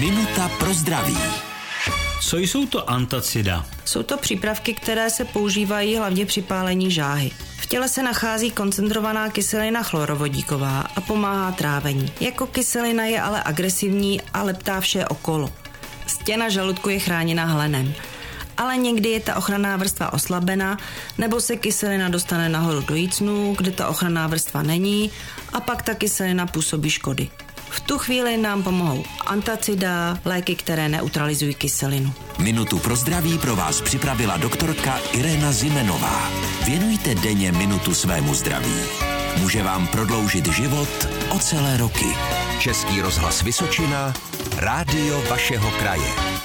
Minuta pro zdraví. Co jsou to antacida? Jsou to přípravky, které se používají hlavně při pálení žáhy. V těle se nachází koncentrovaná kyselina chlorovodíková a pomáhá trávení. Jako kyselina je ale agresivní a leptá vše okolo. Stěna žaludku je chráněna hlenem. Ale někdy je ta ochranná vrstva oslabena, nebo se kyselina dostane nahoru do jícnu, kde ta ochranná vrstva není a pak ta kyselina působí škody. V tu chvíli nám pomohou antacida, léky, které neutralizují kyselinu. Minutu pro zdraví pro vás připravila doktorka Irena Zimenová. Věnujte denně minutu svému zdraví. Může vám prodloužit život o celé roky. Český rozhlas Vysočina, rádio vašeho kraje.